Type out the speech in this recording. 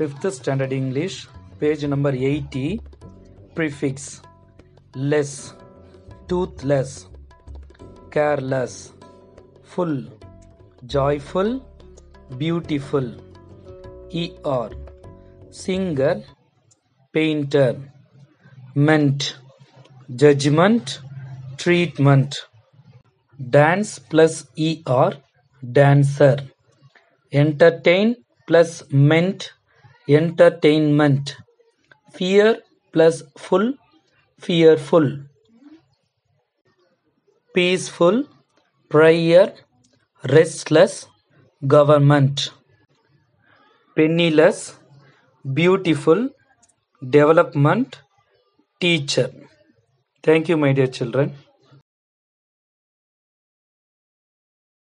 Fifth standard English, page number 80. Prefix less, toothless, careless, full, joyful, beautiful. Er, singer, painter, meant, judgment, treatment. Dance plus er, dancer. Entertain plus meant, entertainment. Fear plus full, fearful. Peaceful, prayer, restless, government. Penniless, beautiful, development, teacher. Thank you, my dear children.